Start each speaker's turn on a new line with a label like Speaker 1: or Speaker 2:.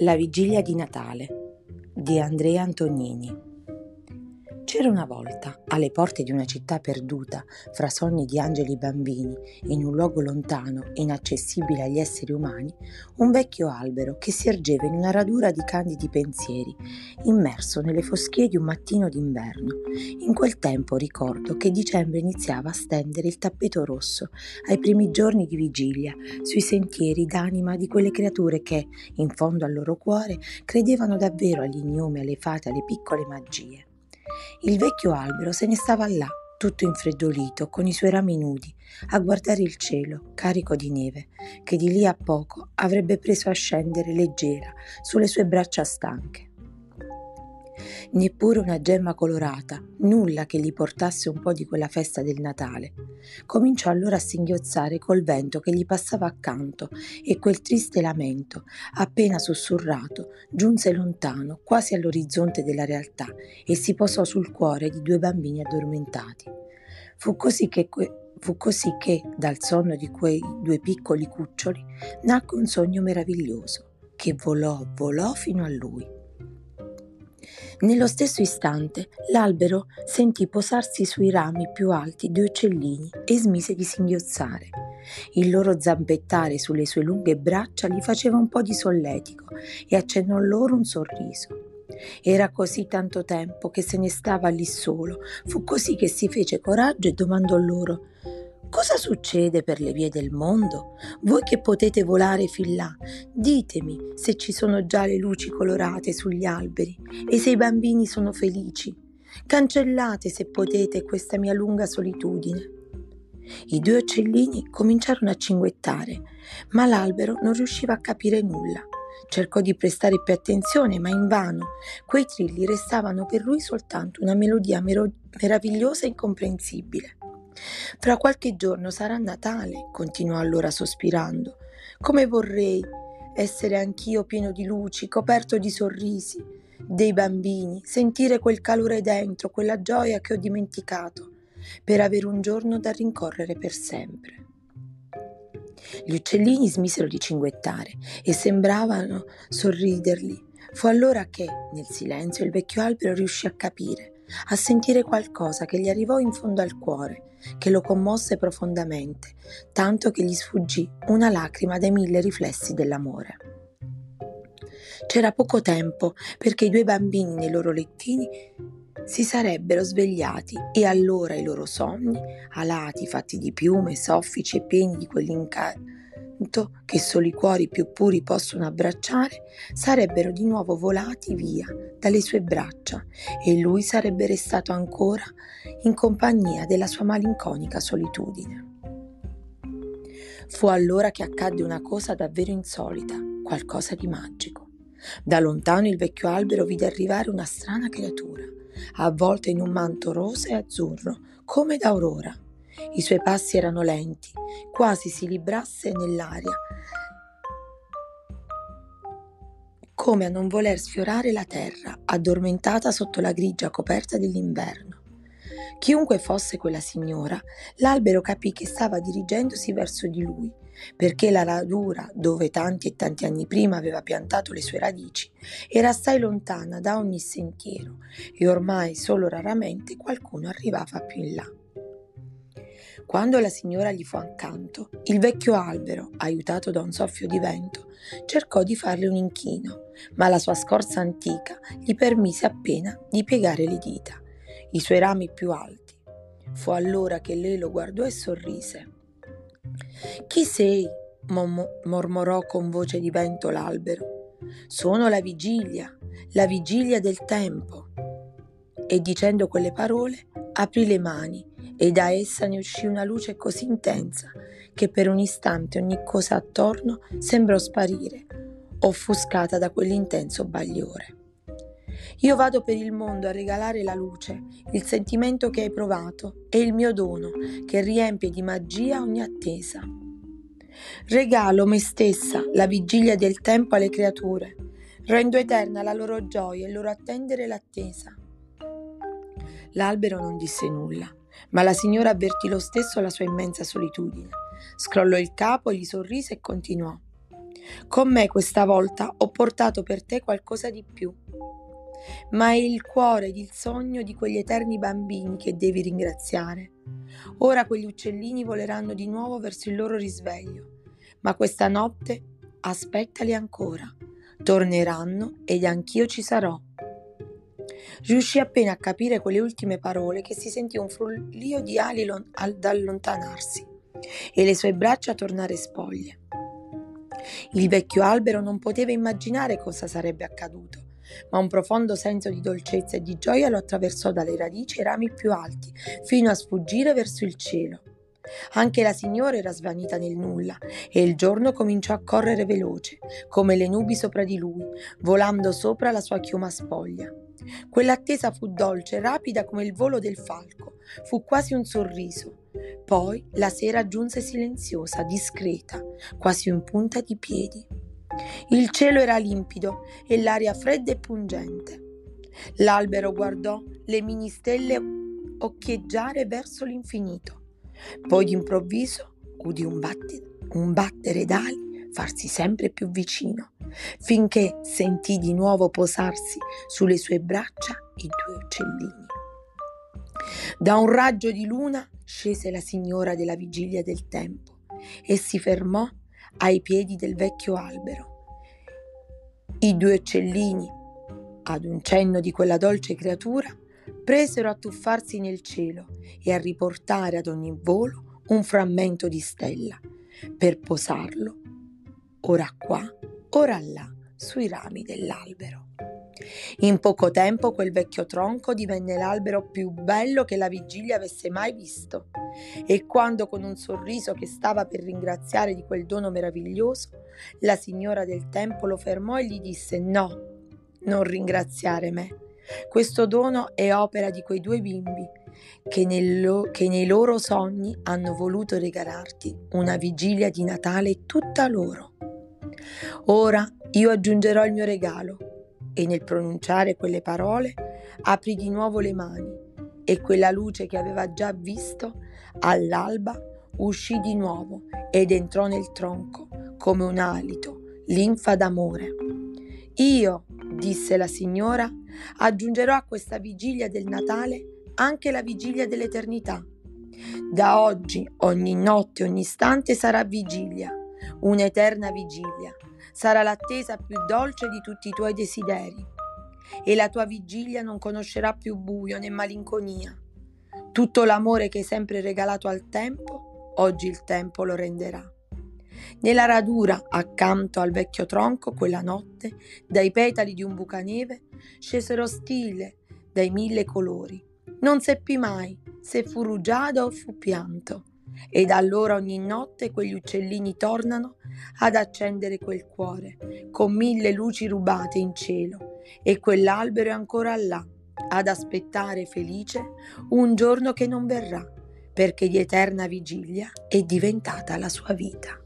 Speaker 1: La vigilia di Natale di Andrea Antonini c'era una volta, alle porte di una città perduta, fra sogni di angeli e bambini, in un luogo lontano, inaccessibile agli esseri umani, un vecchio albero che si ergeva in una radura di candidi pensieri, immerso nelle foschie di un mattino d'inverno. In quel tempo ricordo che dicembre iniziava a stendere il tappeto rosso ai primi giorni di vigilia sui sentieri d'anima di quelle creature che, in fondo al loro cuore, credevano davvero agli gnomi, alle fate, alle piccole magie. Il vecchio albero se ne stava là, tutto infreddolito, con i suoi rami nudi, a guardare il cielo carico di neve, che di lì a poco avrebbe preso a scendere leggera sulle sue braccia stanche neppure una gemma colorata, nulla che gli portasse un po' di quella festa del Natale. Cominciò allora a singhiozzare col vento che gli passava accanto e quel triste lamento, appena sussurrato, giunse lontano, quasi all'orizzonte della realtà, e si posò sul cuore di due bambini addormentati. Fu così che que- Fu così che, dal sonno di quei due piccoli cuccioli, nacque un sogno meraviglioso, che volò, volò fino a lui. Nello stesso istante l'albero sentì posarsi sui rami più alti due uccellini e smise di singhiozzare. Il loro zampettare sulle sue lunghe braccia gli faceva un po' di solletico e accennò loro un sorriso. Era così tanto tempo che se ne stava lì solo, fu così che si fece coraggio e domandò loro Cosa succede per le vie del mondo? Voi che potete volare fin là, ditemi se ci sono già le luci colorate sugli alberi e se i bambini sono felici. Cancellate se potete questa mia lunga solitudine. I due uccellini cominciarono a cinguettare, ma l'albero non riusciva a capire nulla. Cercò di prestare più attenzione, ma invano. Quei trilli restavano per lui soltanto una melodia mero- meravigliosa e incomprensibile. Fra qualche giorno sarà Natale, continuò allora sospirando. Come vorrei essere anch'io pieno di luci, coperto di sorrisi, dei bambini, sentire quel calore dentro, quella gioia che ho dimenticato, per avere un giorno da rincorrere per sempre. Gli uccellini smisero di cinguettare e sembravano sorriderli. Fu allora che, nel silenzio, il vecchio albero riuscì a capire a sentire qualcosa che gli arrivò in fondo al cuore, che lo commosse profondamente, tanto che gli sfuggì una lacrima dai mille riflessi dell'amore. C'era poco tempo perché i due bambini nei loro lettini si sarebbero svegliati e allora i loro sogni, alati, fatti di piume, soffici e pieni di quell'incanto che solo i cuori più puri possono abbracciare, sarebbero di nuovo volati via dalle sue braccia e lui sarebbe restato ancora in compagnia della sua malinconica solitudine. Fu allora che accadde una cosa davvero insolita, qualcosa di magico. Da lontano il vecchio albero vide arrivare una strana creatura, avvolta in un manto rosa e azzurro, come d'aurora i suoi passi erano lenti, quasi si librasse nell'aria, come a non voler sfiorare la terra, addormentata sotto la grigia coperta dell'inverno. Chiunque fosse quella signora, l'albero capì che stava dirigendosi verso di lui, perché la radura, dove tanti e tanti anni prima aveva piantato le sue radici, era assai lontana da ogni sentiero e ormai solo raramente qualcuno arrivava più in là. Quando la signora gli fu accanto, il vecchio albero, aiutato da un soffio di vento, cercò di farle un inchino, ma la sua scorza antica gli permise appena di piegare le dita, i suoi rami più alti. Fu allora che lei lo guardò e sorrise. Chi sei? mormorò con voce di vento l'albero. Sono la vigilia, la vigilia del tempo. E dicendo quelle parole aprì le mani e da essa ne uscì una luce così intensa che per un istante ogni cosa attorno sembrò sparire, offuscata da quell'intenso bagliore. Io vado per il mondo a regalare la luce, il sentimento che hai provato e il mio dono che riempie di magia ogni attesa. Regalo me stessa, la vigilia del tempo alle creature, rendo eterna la loro gioia e il loro attendere l'attesa. L'albero non disse nulla ma la signora avvertì lo stesso la sua immensa solitudine. Scrollò il capo, gli sorrise e continuò. Con me questa volta ho portato per te qualcosa di più. Ma è il cuore ed il sogno di quegli eterni bambini che devi ringraziare. Ora quegli uccellini voleranno di nuovo verso il loro risveglio, ma questa notte aspettali ancora. Torneranno ed anch'io ci sarò. Riuscì appena a capire quelle ultime parole che si sentì un frullio di ali lon- ad allontanarsi e le sue braccia tornare spoglie. Il vecchio albero non poteva immaginare cosa sarebbe accaduto, ma un profondo senso di dolcezza e di gioia lo attraversò dalle radici ai rami più alti, fino a sfuggire verso il cielo. Anche la signora era svanita nel nulla e il giorno cominciò a correre veloce, come le nubi sopra di lui, volando sopra la sua chioma spoglia. Quell'attesa fu dolce, rapida come il volo del falco, fu quasi un sorriso. Poi la sera giunse silenziosa, discreta, quasi in punta di piedi. Il cielo era limpido e l'aria fredda e pungente. L'albero guardò le mini stelle occhieggiare verso l'infinito. Poi d'improvviso udì un, batte, un battere d'ali farsi sempre più vicino, finché sentì di nuovo posarsi sulle sue braccia i due uccellini. Da un raggio di luna scese la signora della vigilia del tempo e si fermò ai piedi del vecchio albero. I due uccellini, ad un cenno di quella dolce creatura, presero a tuffarsi nel cielo e a riportare ad ogni volo un frammento di stella per posarlo ora qua, ora là, sui rami dell'albero. In poco tempo quel vecchio tronco divenne l'albero più bello che la vigilia avesse mai visto e quando con un sorriso che stava per ringraziare di quel dono meraviglioso, la signora del tempo lo fermò e gli disse no, non ringraziare me. Questo dono è opera di quei due bimbi che, nello, che nei loro sogni hanno voluto regalarti una vigilia di Natale tutta loro. Ora io aggiungerò il mio regalo e nel pronunciare quelle parole aprì di nuovo le mani e quella luce che aveva già visto all'alba uscì di nuovo ed entrò nel tronco come un alito, linfa d'amore. Io, disse la signora, aggiungerò a questa vigilia del Natale anche la vigilia dell'eternità. Da oggi ogni notte, ogni istante sarà vigilia un'eterna vigilia. Sarà l'attesa più dolce di tutti i tuoi desideri. E la tua vigilia non conoscerà più buio né malinconia. Tutto l'amore che hai sempre regalato al tempo, oggi il tempo lo renderà. Nella radura, accanto al vecchio tronco, quella notte, dai petali di un bucaneve, scesero stile dai mille colori. Non seppi mai se fu rugiada o fu pianto e da allora ogni notte quegli uccellini tornano ad accendere quel cuore con mille luci rubate in cielo e quell'albero è ancora là ad aspettare felice un giorno che non verrà perché di eterna vigilia è diventata la sua vita.